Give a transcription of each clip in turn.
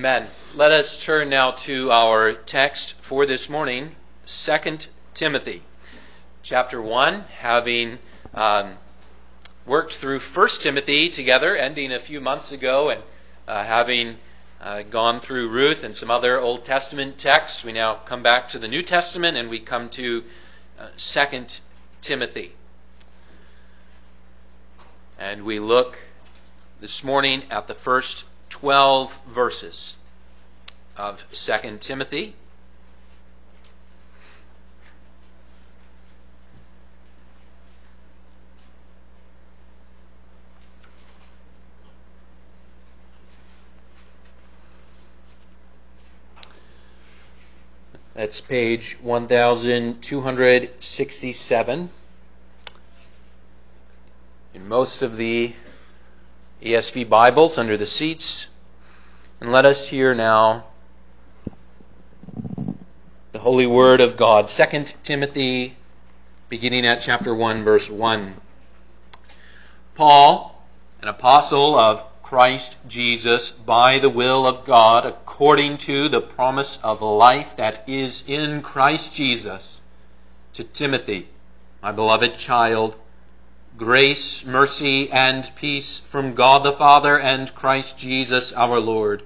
Amen. Let us turn now to our text for this morning, 2 Timothy, chapter 1, having um, worked through 1 Timothy together, ending a few months ago, and uh, having uh, gone through Ruth and some other Old Testament texts. We now come back to the New Testament and we come to uh, 2 Timothy. And we look this morning at the first 12 verses of 2 Timothy. That's page 1267. In most of the ESV Bibles under the seats. And let us hear now the holy word of God. 2 Timothy, beginning at chapter 1, verse 1. Paul, an apostle of Christ Jesus, by the will of God, according to the promise of life that is in Christ Jesus, to Timothy, my beloved child Grace, mercy, and peace from God the Father and Christ Jesus our Lord.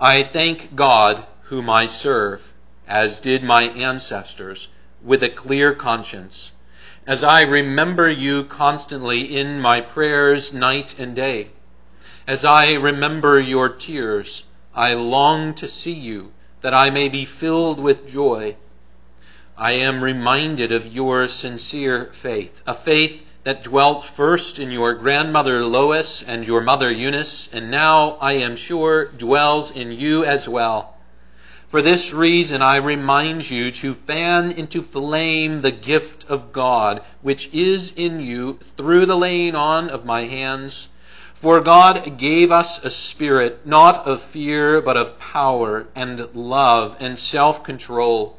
I thank God whom I serve, as did my ancestors, with a clear conscience, as I remember you constantly in my prayers night and day. As I remember your tears, I long to see you, that I may be filled with joy. I am reminded of your sincere faith, a faith that dwelt first in your grandmother Lois and your mother Eunice, and now, I am sure, dwells in you as well. For this reason, I remind you to fan into flame the gift of God, which is in you through the laying on of my hands. For God gave us a spirit, not of fear, but of power and love and self control.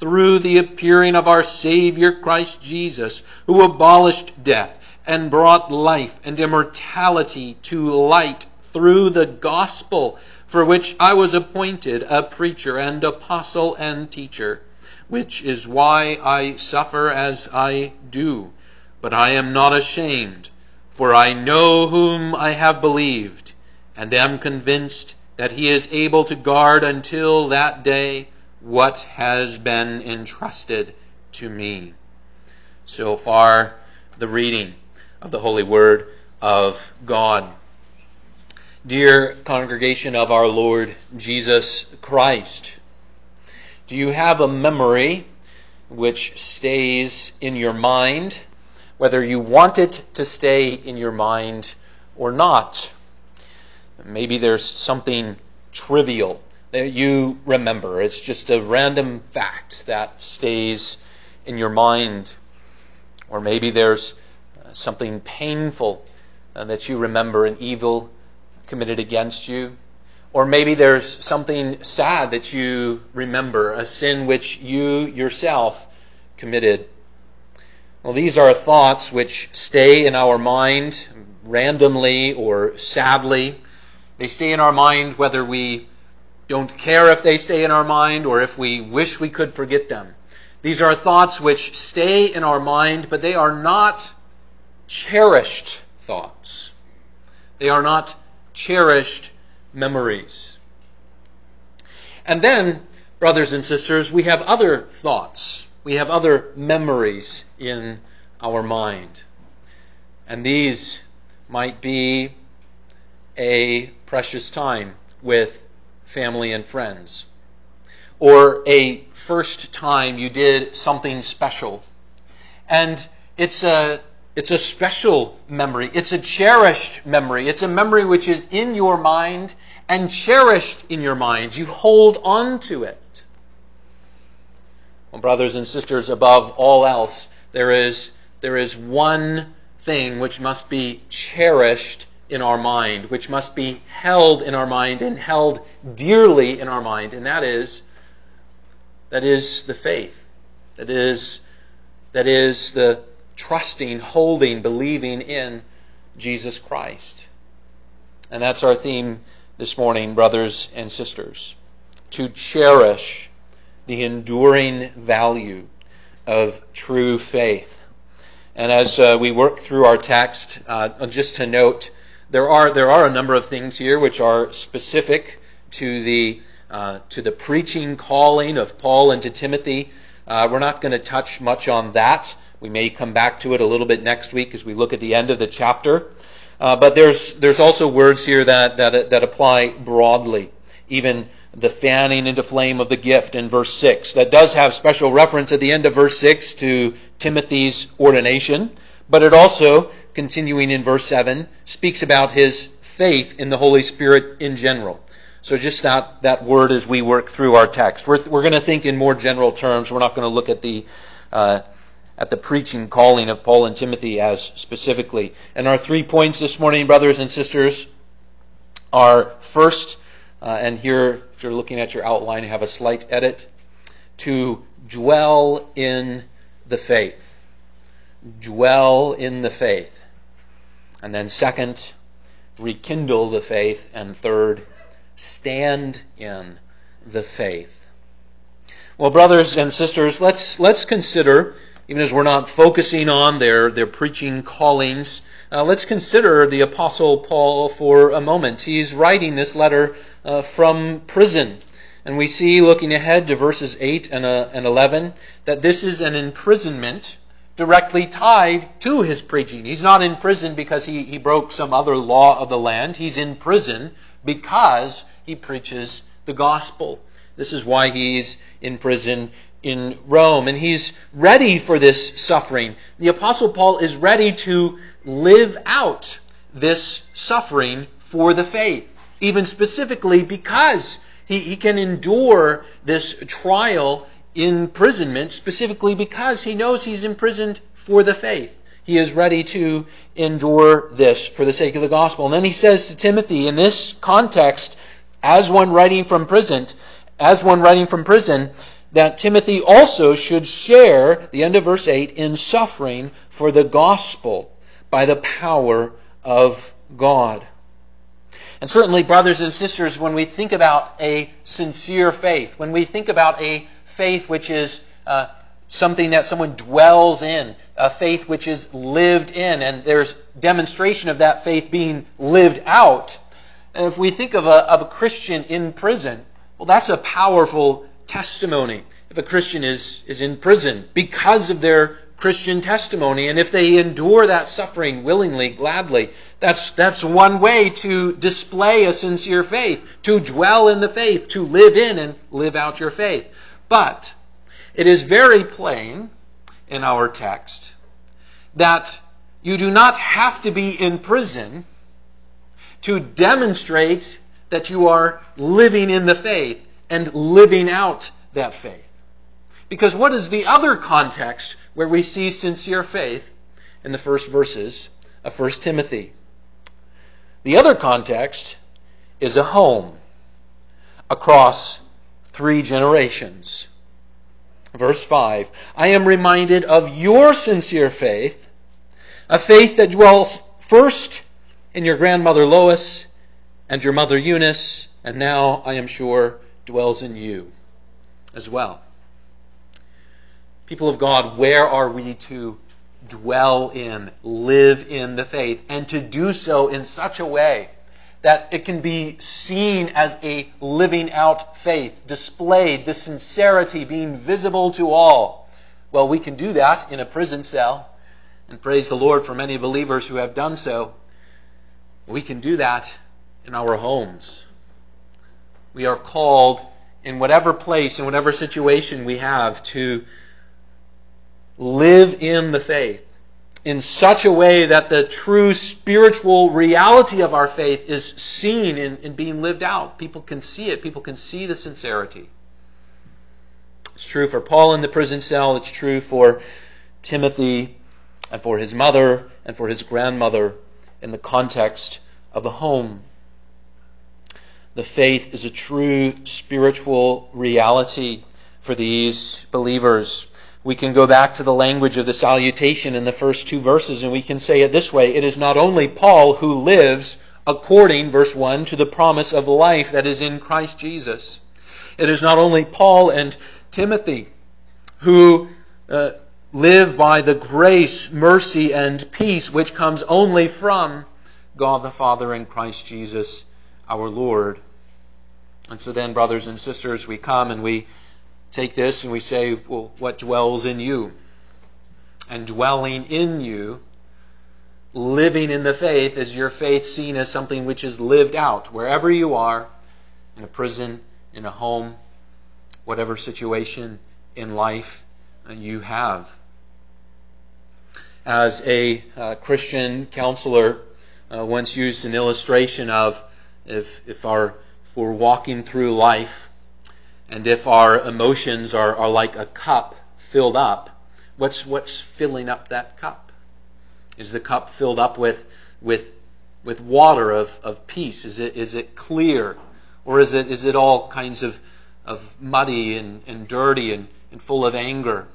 through the appearing of our Savior Christ Jesus, who abolished death and brought life and immortality to light through the gospel, for which I was appointed a preacher and apostle and teacher, which is why I suffer as I do. But I am not ashamed, for I know whom I have believed, and am convinced that he is able to guard until that day what has been entrusted to me. So far, the reading of the Holy Word of God. Dear congregation of our Lord Jesus Christ, do you have a memory which stays in your mind, whether you want it to stay in your mind or not? Maybe there's something trivial that you remember. It's just a random fact that stays in your mind. Or maybe there's uh, something painful uh, that you remember, an evil committed against you. Or maybe there's something sad that you remember, a sin which you yourself committed. Well, these are thoughts which stay in our mind randomly or sadly. They stay in our mind whether we don't care if they stay in our mind or if we wish we could forget them. These are thoughts which stay in our mind, but they are not cherished thoughts. They are not cherished memories. And then, brothers and sisters, we have other thoughts. We have other memories in our mind. And these might be a precious time with family and friends. Or a first time you did something special. And it's a, it's a special memory. It's a cherished memory. It's a memory which is in your mind and cherished in your mind. You hold on to it. Well, brothers and sisters, above all else, there is, there is one thing which must be cherished in our mind, which must be held in our mind and held dearly in our mind, and that is that is the faith. That is that is the trusting, holding, believing in Jesus Christ. And that's our theme this morning, brothers and sisters. To cherish the enduring value of true faith. And as uh, we work through our text, uh, just to note, there are there are a number of things here which are specific to the uh, to the preaching calling of Paul and to Timothy. Uh, we're not going to touch much on that. We may come back to it a little bit next week as we look at the end of the chapter. Uh, but there's there's also words here that that that apply broadly, even the fanning into flame of the gift in verse 6. That does have special reference at the end of verse 6 to Timothy's ordination, but it also, continuing in verse 7, speaks about his faith in the Holy Spirit in general. So just that, that word as we work through our text. We're, we're going to think in more general terms. We're not going to look at the, uh, at the preaching calling of Paul and Timothy as specifically. And our three points this morning, brothers and sisters, are first, uh, and here, if you're looking at your outline, you have a slight edit, to dwell in the faith. Dwell in the faith. And then second, rekindle the faith. And third, stand in the faith. Well, brothers and sisters, let's, let's consider, even as we're not focusing on their, their preaching callings, uh, let's consider the Apostle Paul for a moment. He's writing this letter uh, from prison. And we see, looking ahead to verses 8 and, uh, and 11, that this is an imprisonment directly tied to his preaching. He's not in prison because he, he broke some other law of the land. He's in prison because he preaches the gospel. This is why he's in prison in Rome. And he's ready for this suffering. The Apostle Paul is ready to live out this suffering for the faith, even specifically because he, he can endure this trial imprisonment specifically because he knows he's imprisoned for the faith. He is ready to endure this for the sake of the gospel. And then he says to Timothy in this context, as one writing from prison, as one writing from prison, that Timothy also should share, the end of verse 8, in suffering for the gospel by the power of God. And certainly, brothers and sisters, when we think about a sincere faith, when we think about a faith which is uh, something that someone dwells in, a faith which is lived in, and there's demonstration of that faith being lived out. And if we think of a, of a Christian in prison, well, that's a powerful testimony. If a Christian is, is in prison because of their Christian testimony, and if they endure that suffering willingly, gladly, that's, that's one way to display a sincere faith, to dwell in the faith, to live in and live out your faith. But it is very plain in our text that you do not have to be in prison to demonstrate that you are living in the faith and living out that faith. Because what is the other context where we see sincere faith in the first verses of 1 Timothy? The other context is a home across three generations. Verse 5 I am reminded of your sincere faith, a faith that dwells first in your grandmother Lois and your mother Eunice, and now, I am sure, dwells in you as well. People of God, where are we to dwell in, live in the faith, and to do so in such a way that it can be seen as a living out faith, displayed, the sincerity being visible to all. Well, we can do that in a prison cell, and praise the Lord for many believers who have done so. We can do that in our homes. We are called in whatever place, in whatever situation we have, to live in the faith, in such a way that the true spiritual reality of our faith is seen in, in being lived out. People can see it, people can see the sincerity. It's true for Paul in the prison cell, it's true for Timothy and for his mother and for his grandmother in the context of the home. The faith is a true spiritual reality for these believers. We can go back to the language of the salutation in the first two verses and we can say it this way. It is not only Paul who lives according, verse 1, to the promise of life that is in Christ Jesus. It is not only Paul and Timothy who uh, live by the grace, mercy, and peace which comes only from God the Father and Christ Jesus our Lord. And so then, brothers and sisters, we come and we take this and we say, well, what dwells in you? And dwelling in you, living in the faith, is your faith seen as something which is lived out wherever you are, in a prison, in a home, whatever situation in life you have. As a uh, Christian counselor uh, once used an illustration of if, if our we're walking through life, and if our emotions are, are like a cup filled up, what's, what's filling up that cup? Is the cup filled up with, with, with water of, of peace? Is it, is it clear? Or is it, is it all kinds of, of muddy and, and dirty and, and full of anger?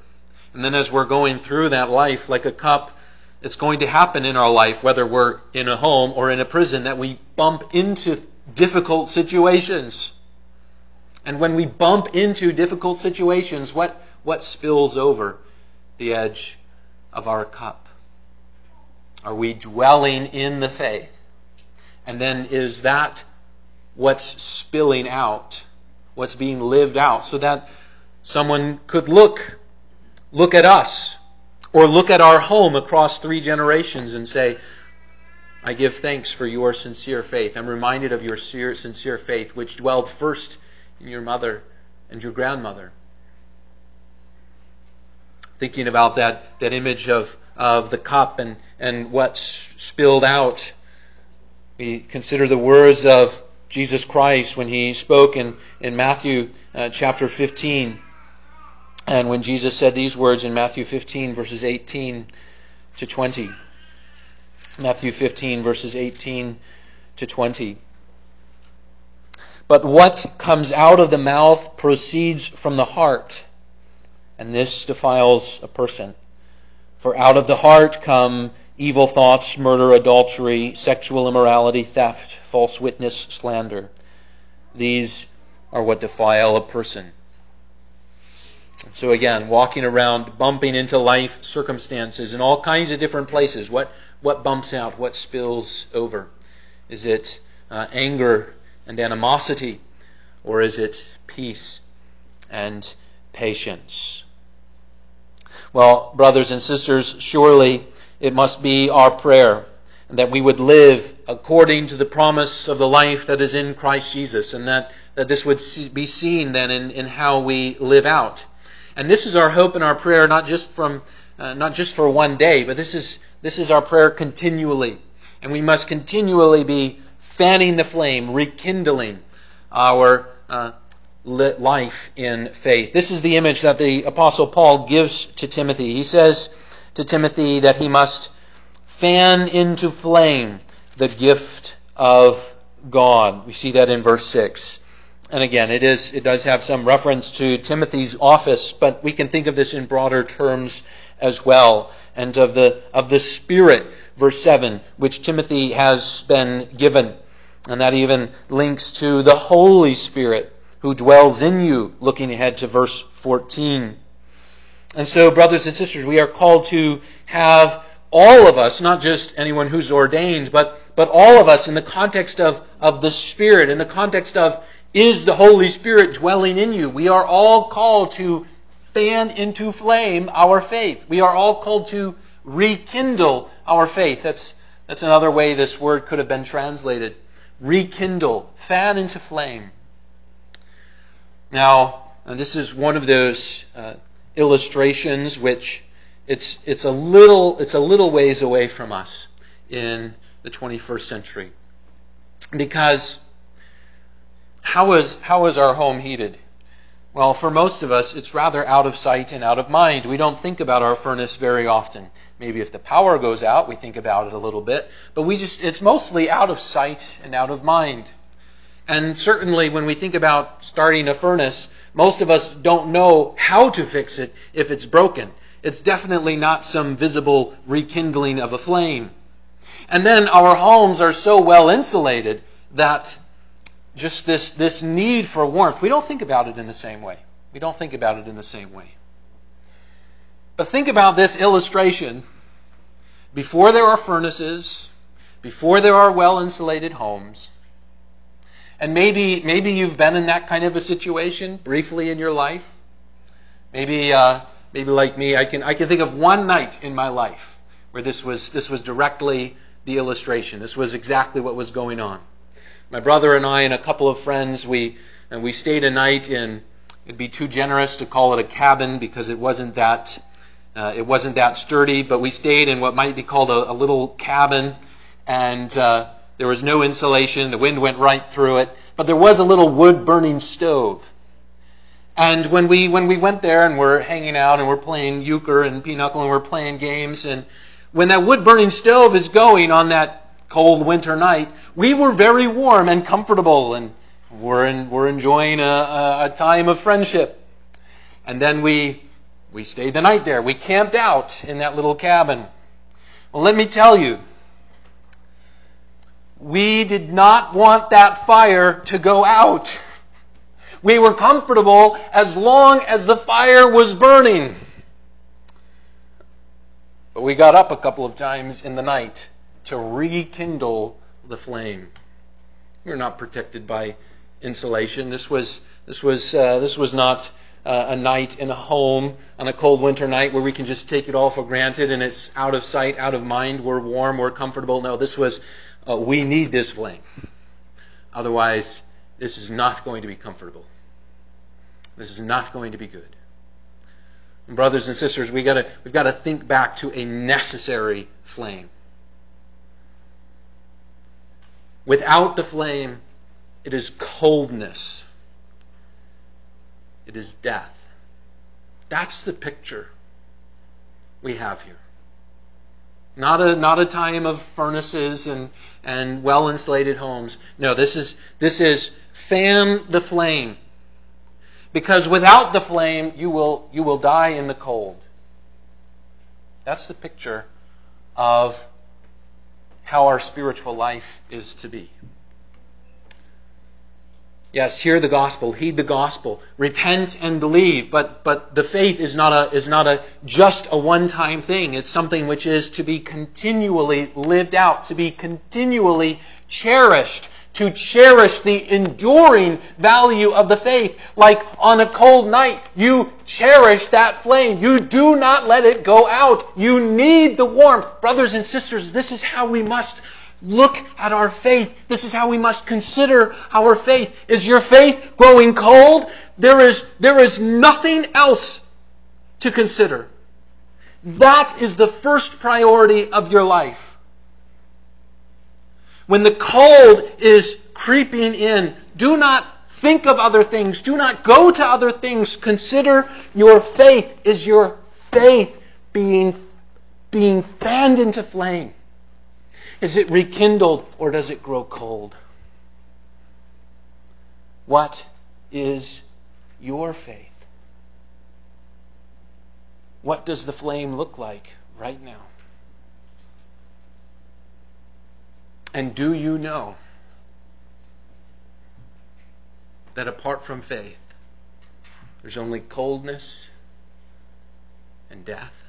And then as we're going through that life like a cup, it's going to happen in our life, whether we're in a home or in a prison, that we bump into difficult situations. And when we bump into difficult situations, what, what spills over the edge of our cup? Are we dwelling in the faith? And then is that what's spilling out? What's being lived out? So that someone could look, look at us, or look at our home across three generations and say, I give thanks for your sincere faith. I'm reminded of your sincere faith, which dwelled first your mother and your grandmother. Thinking about that, that image of, of the cup and, and what's spilled out, we consider the words of Jesus Christ when he spoke in, in Matthew uh, chapter 15. And when Jesus said these words in Matthew 15, verses 18 to 20. Matthew 15, verses 18 to 20. But what comes out of the mouth proceeds from the heart, and this defiles a person. For out of the heart come evil thoughts, murder, adultery, sexual immorality, theft, false witness, slander. These are what defile a person. So again, walking around, bumping into life circumstances in all kinds of different places. What what bumps out? What spills over? Is it uh, anger and animosity, or is it peace and patience? Well, brothers and sisters, surely it must be our prayer that we would live according to the promise of the life that is in Christ Jesus, and that, that this would be seen then in, in how we live out. And this is our hope and our prayer, not just from uh, not just for one day, but this is this is our prayer continually. And we must continually be fanning the flame, rekindling our uh, life in faith. This is the image that the Apostle Paul gives to Timothy. He says to Timothy that he must fan into flame the gift of God. We see that in verse 6 and again, it is it does have some reference to Timothy's office, but we can think of this in broader terms as well, and of the of the Spirit, verse seven, which Timothy has been given, and that even links to the Holy Spirit who dwells in you. Looking ahead to verse fourteen, and so, brothers and sisters, we are called to have all of us, not just anyone who's ordained, but but all of us in the context of of the Spirit, in the context of is the Holy Spirit dwelling in you. We are all called to fan into flame our faith. We are all called to rekindle our faith. That's, that's another way this word could have been translated. Rekindle, fan into flame. Now, this is one of those uh, illustrations which it's, it's, a little, it's a little ways away from us in the 21st century. Because how is, how is our home heated? Well, for most of us, it's rather out of sight and out of mind. We don't think about our furnace very often. Maybe if the power goes out, we think about it a little bit, but we just, it's mostly out of sight and out of mind. And certainly when we think about starting a furnace, most of us don't know how to fix it if it's broken. It's definitely not some visible rekindling of a flame. And then our homes are so well insulated that just this, this need for warmth, we don't think about it in the same way. We don't think about it in the same way. But think about this illustration. Before there are furnaces, before there are well insulated homes, and maybe, maybe you've been in that kind of a situation briefly in your life. Maybe, uh, maybe like me, I can, I can think of one night in my life where this was, this was directly the illustration. This was exactly what was going on. My brother and I and a couple of friends, we, and we stayed a night in, it'd be too generous to call it a cabin because it wasn't that, uh, it wasn't that sturdy, but we stayed in what might be called a, a little cabin, and uh, there was no insulation. The wind went right through it, but there was a little wood burning stove. And when we when we went there and we're hanging out and we're playing euchre and pinochle and we're playing games and when that wood burning stove is going on that cold winter night, we were very warm and comfortable and we're in, we're enjoying a, a time of friendship. And then we we stayed the night there. We camped out in that little cabin. Well, let me tell you, we did not want that fire to go out. We were comfortable as long as the fire was burning. But we got up a couple of times in the night to rekindle the flame. We're not protected by insulation. This was this was uh, this was not uh, a night in a home on a cold winter night where we can just take it all for granted and it's out of sight, out of mind. We're warm, we're comfortable. No, this was uh, we need this flame. Otherwise, this is not going to be comfortable. This is not going to be good. And brothers and sisters, we gotta, we've got to think back to a necessary flame. Without the flame, it is coldness. It is death. That's the picture we have here. Not a, not a time of furnaces and, and well insulated homes. No, this is, this is fan the flame because without the flame, you will, you will die in the cold. That's the picture of how our spiritual life is to be. Yes, hear the gospel, heed the gospel, repent and believe, but, but the faith is not a, is not a, just a one-time thing. It's something which is to be continually lived out, to be continually cherished, to cherish the enduring value of the faith. Like on a cold night, you cherish that flame. You do not let it go out. You need the warmth. Brothers and sisters, this is how we must look at our faith. This is how we must consider our faith. Is your faith growing cold? There is, there is nothing else to consider. That is the first priority of your life. When the cold is creeping in, do not think of other things. Do not go to other things. Consider your faith. Is your faith being, being fanned into flame? Is it rekindled or does it grow cold? What is your faith? What does the flame look like right now? And do you know that apart from faith, there's only coldness and death?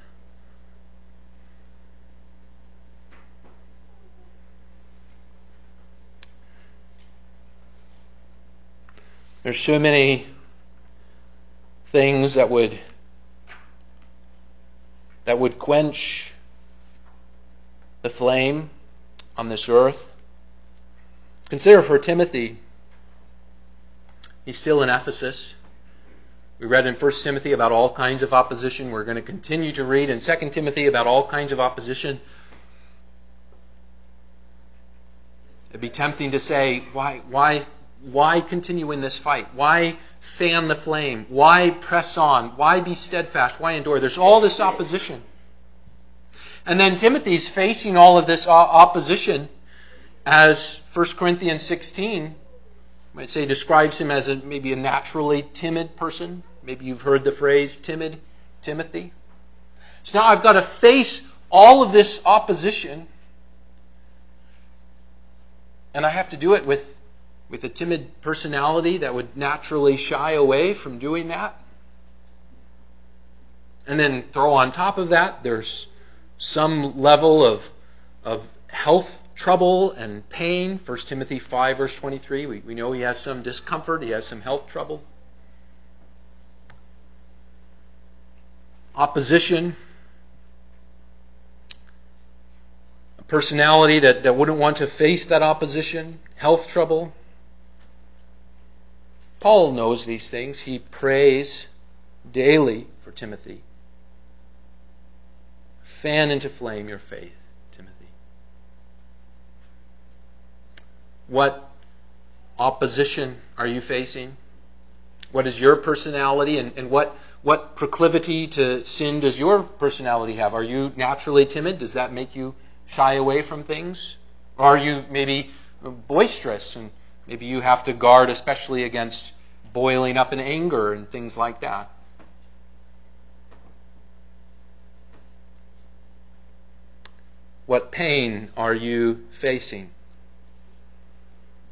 There's so many things that would that would quench the flame on this earth. Consider for Timothy, he's still in Ephesus. We read in 1 Timothy about all kinds of opposition. We're going to continue to read in 2 Timothy about all kinds of opposition. It'd be tempting to say, why, why, why continue in this fight? Why fan the flame? Why press on? Why be steadfast? Why endure? There's all this opposition. And then Timothy's facing all of this opposition as 1 Corinthians 16 might say describes him as a, maybe a naturally timid person. Maybe you've heard the phrase timid Timothy. So now I've got to face all of this opposition, and I have to do it with, with a timid personality that would naturally shy away from doing that. And then throw on top of that, there's some level of, of health trouble and pain. 1 Timothy 5, verse 23. We, we know he has some discomfort, he has some health trouble. Opposition. A personality that, that wouldn't want to face that opposition. Health trouble. Paul knows these things. He prays daily for Timothy. Fan into flame your faith. Timothy. What opposition are you facing? What is your personality and, and what, what proclivity to sin does your personality have? Are you naturally timid? Does that make you shy away from things? Or are you maybe boisterous and maybe you have to guard especially against boiling up in anger and things like that? What pain are you facing?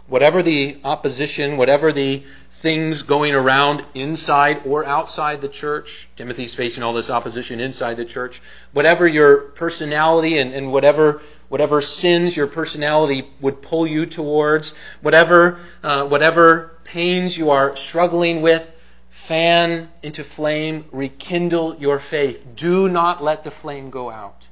Whatever the opposition, whatever the things going around inside or outside the church, Timothy's facing all this opposition inside the church. Whatever your personality and, and whatever whatever sins your personality would pull you towards, whatever uh, whatever pains you are struggling with, fan into flame, rekindle your faith. Do not let the flame go out.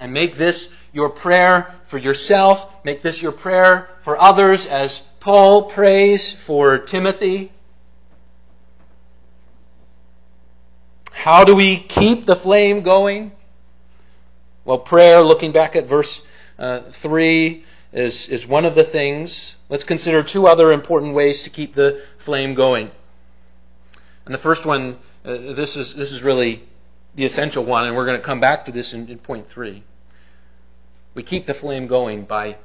And make this your prayer for yourself. Make this your prayer for others as Paul prays for Timothy. How do we keep the flame going? Well, prayer, looking back at verse uh, 3, is, is one of the things. Let's consider two other important ways to keep the flame going. And the first one, uh, this, is, this is really the essential one, and we're going to come back to this in, in point 3. We keep the flame going by,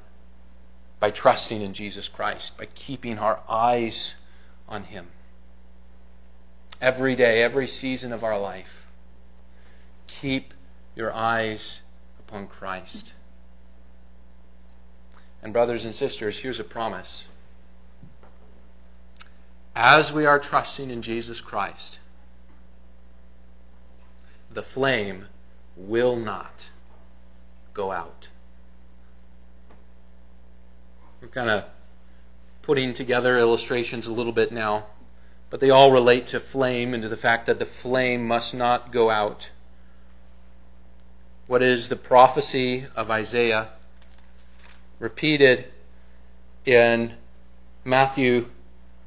by trusting in Jesus Christ, by keeping our eyes on Him. Every day, every season of our life, keep your eyes upon Christ. And, brothers and sisters, here's a promise. As we are trusting in Jesus Christ, the flame will not go out. We're kind of putting together illustrations a little bit now, but they all relate to flame and to the fact that the flame must not go out. What is the prophecy of Isaiah repeated in Matthew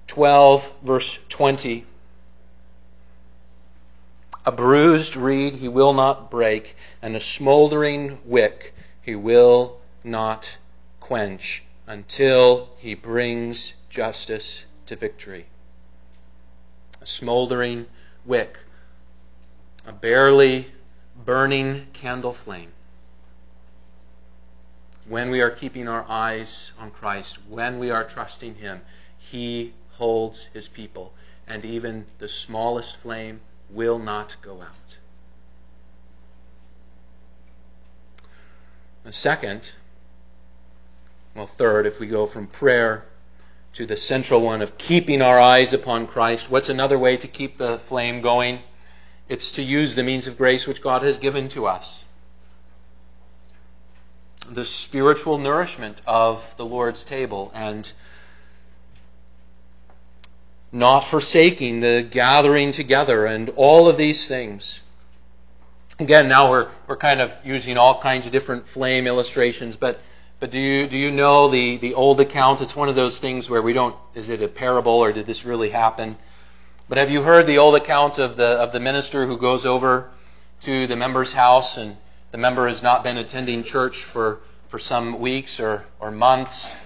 12, verse 20? A bruised reed he will not break, and a smoldering wick he will not quench until he brings justice to victory. A smoldering wick, a barely burning candle flame. When we are keeping our eyes on Christ, when we are trusting Him, He holds His people, and even the smallest flame will not go out. The second, well, third, if we go from prayer to the central one of keeping our eyes upon Christ, what's another way to keep the flame going? It's to use the means of grace which God has given to us. The spiritual nourishment of the Lord's table and not forsaking the gathering together and all of these things. Again, now we're, we're kind of using all kinds of different flame illustrations, but but do you, do you know the, the old account? It's one of those things where we don't, is it a parable or did this really happen? But have you heard the old account of the of the minister who goes over to the member's house and the member has not been attending church for, for some weeks or, or months,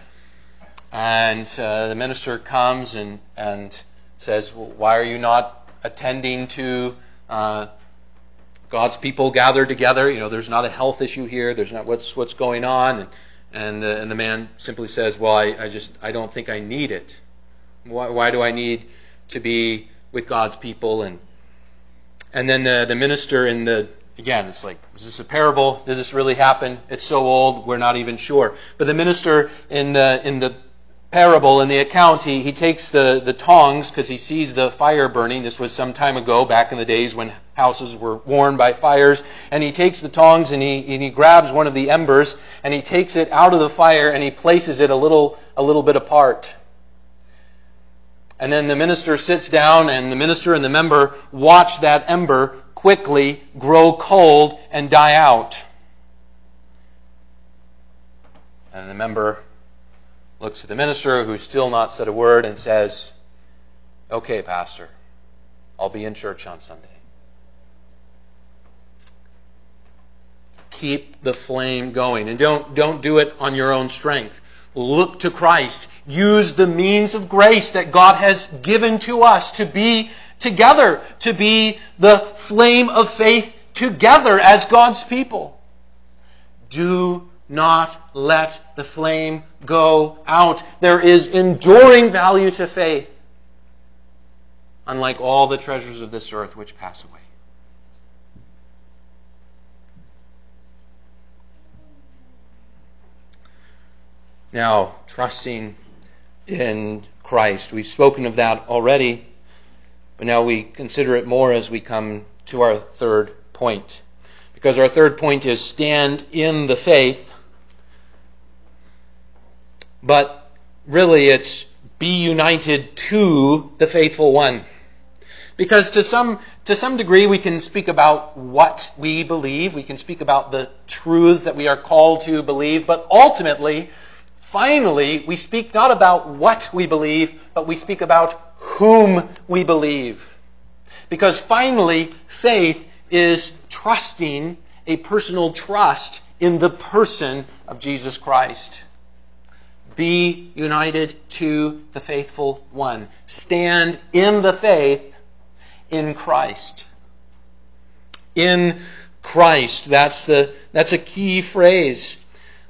and uh, the minister comes and, and says, well, Why are you not attending to uh, God's people gathered together? You know, there's not a health issue here. There's not what's what's going on. And and, uh, and the man simply says, "Well, I, I just I don't think I need it. Why, why do I need to be with God's people?" And and then the the minister in the again, it's like, is this a parable? Did this really happen? It's so old, we're not even sure. But the minister in the in the parable in the account, he, he takes the, the tongs because he sees the fire burning. This was some time ago, back in the days when houses were warmed by fires. And he takes the tongs and he, and he grabs one of the embers and he takes it out of the fire and he places it a little, a little bit apart. And then the minister sits down and the minister and the member watch that ember quickly grow cold and die out. And the member looks at the minister who's still not said a word and says, Okay, Pastor, I'll be in church on Sunday. Keep the flame going. And don't, don't do it on your own strength. Look to Christ. Use the means of grace that God has given to us to be together, to be the flame of faith together as God's people. Do not let the flame go out. There is enduring value to faith, unlike all the treasures of this earth which pass away. Now, trusting in Christ. We've spoken of that already, but now we consider it more as we come to our third point. Because our third point is stand in the faith but really it's be united to the faithful one. Because to some, to some degree we can speak about what we believe, we can speak about the truths that we are called to believe, but ultimately, finally, we speak not about what we believe, but we speak about whom we believe. Because finally, faith is trusting a personal trust in the person of Jesus Christ. Be united to the faithful one. Stand in the faith in Christ. In Christ. That's the that's a key phrase.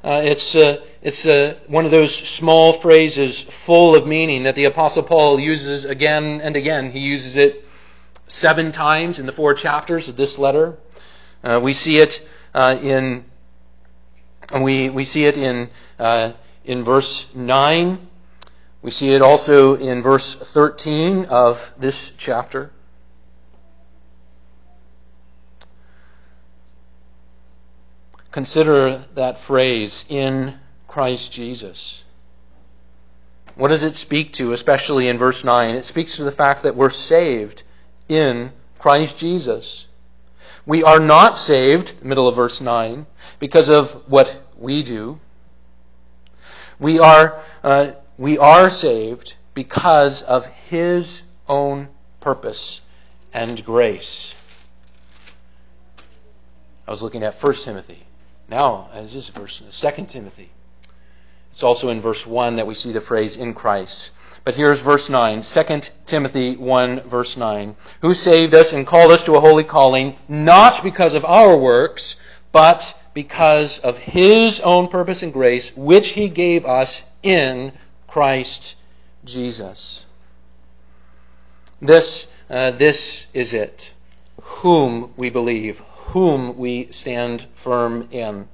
Uh, it's uh, it's uh, one of those small phrases full of meaning that the Apostle Paul uses again and again. He uses it seven times in the four chapters of this letter. Uh, we see it uh, in we we see it in in verse 9. We see it also in verse 13 of this chapter. Consider that phrase, in Christ Jesus. What does it speak to, especially in verse 9? It speaks to the fact that we're saved in Christ Jesus. We are not saved, middle of verse 9, because of what we do. We are, uh, we are saved because of His own purpose and grace. I was looking at 1 Timothy. Now, this is verse 2 Timothy. It's also in verse 1 that we see the phrase in Christ. But here's verse 9, 2 Timothy 1, verse 9. Who saved us and called us to a holy calling, not because of our works, but because of his own purpose and grace, which he gave us in Christ Jesus. This, uh, this is it. Whom we believe, whom we stand firm in.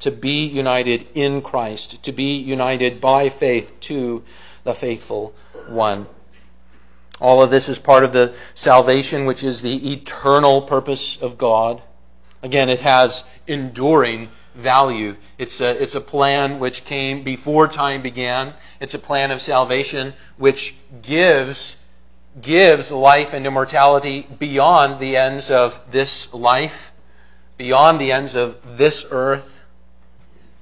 To be united in Christ, to be united by faith to the faithful one. All of this is part of the salvation, which is the eternal purpose of God. Again, it has enduring value. It's a, it's a plan which came before time began. It's a plan of salvation which gives, gives life and immortality beyond the ends of this life, beyond the ends of this earth.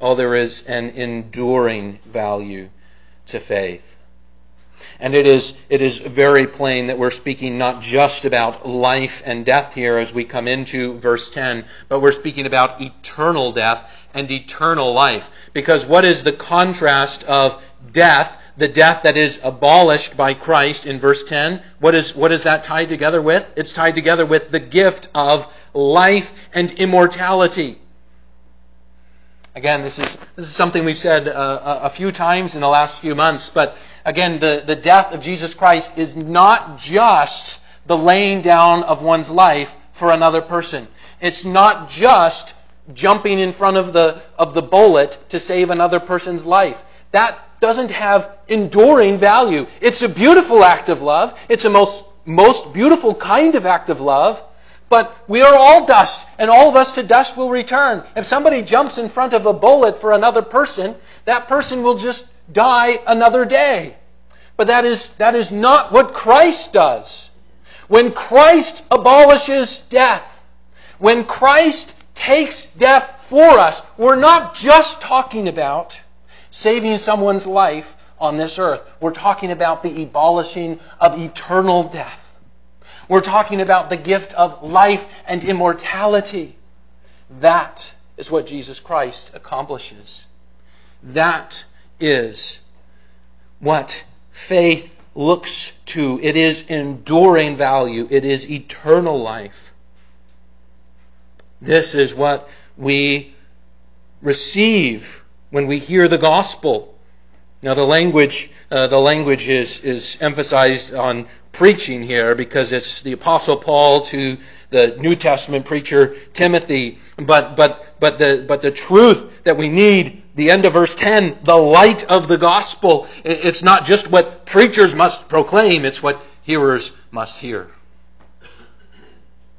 Oh, there is an enduring value to faith. And it is, it is very plain that we're speaking not just about life and death here as we come into verse 10, but we're speaking about eternal death and eternal life. Because what is the contrast of death, the death that is abolished by Christ in verse 10? What is, what is that tied together with? It's tied together with the gift of life and immortality. Again, this is, this is something we've said uh, a few times in the last few months, but again, the, the death of Jesus Christ is not just the laying down of one's life for another person. It's not just jumping in front of the, of the bullet to save another person's life. That doesn't have enduring value. It's a beautiful act of love. It's a most, most beautiful kind of act of love. But we are all dust, and all of us to dust will return. If somebody jumps in front of a bullet for another person, that person will just die another day. But that is, that is not what Christ does. When Christ abolishes death, when Christ takes death for us, we're not just talking about saving someone's life on this earth. We're talking about the abolishing of eternal death. We're talking about the gift of life and immortality. That is what Jesus Christ accomplishes. That is what faith looks to. It is enduring value, it is eternal life. This is what we receive when we hear the gospel. Now the language, uh, the language is, is emphasized on preaching here because it's the apostle Paul to the New Testament preacher Timothy. But, but, but the, but the truth that we need, the end of verse 10, the light of the gospel, it's not just what preachers must proclaim, it's what hearers must hear.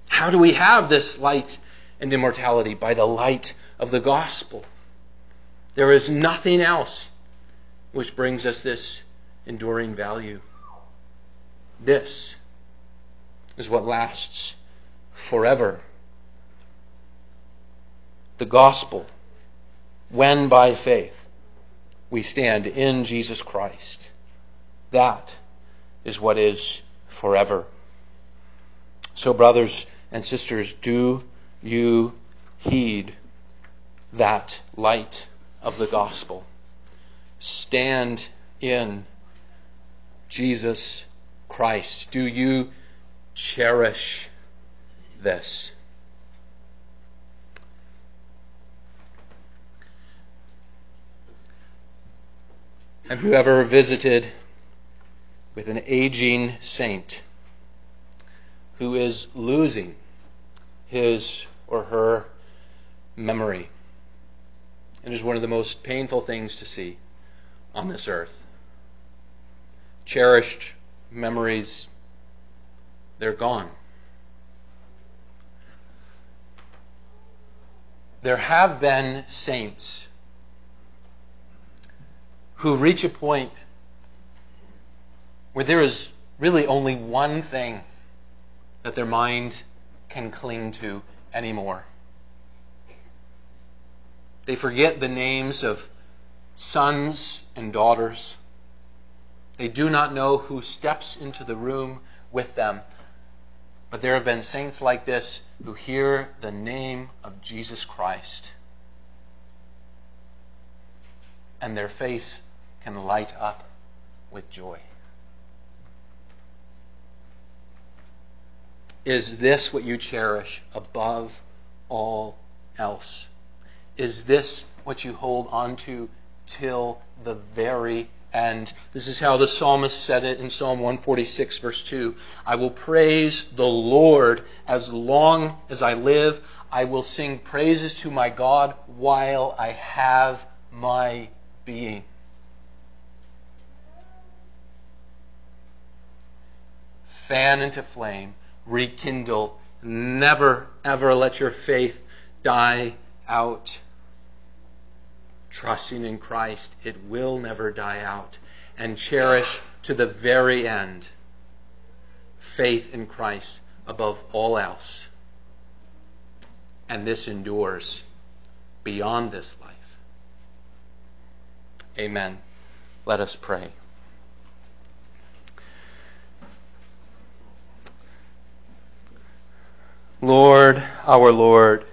How do we have this light and immortality? By the light of the gospel. There is nothing else which brings us this enduring value. This is what lasts forever. The gospel, when by faith we stand in Jesus Christ, that is what is forever. So, brothers and sisters, do you heed that light of the gospel? Stand in Jesus Christ? Do you cherish this? Have you ever visited with an aging saint who is losing his or her memory? It is one of the most painful things to see on this earth. Cherished memories, they're gone. There have been saints who reach a point where there is really only one thing that their mind can cling to anymore. They forget the names of sons and daughters. They do not know who steps into the room with them. But there have been saints like this who hear the name of Jesus Christ and their face can light up with joy. Is this what you cherish above all else? Is this what you hold on to till the very end? this is how the psalmist said it in Psalm 146, verse 2 I will praise the Lord as long as I live. I will sing praises to my God while I have my being. Fan into flame, rekindle, never, ever let your faith die out trusting in Christ, it will never die out. And cherish to the very end faith in Christ above all else. And this endures beyond this life. Amen. Let us pray. Lord, our Lord,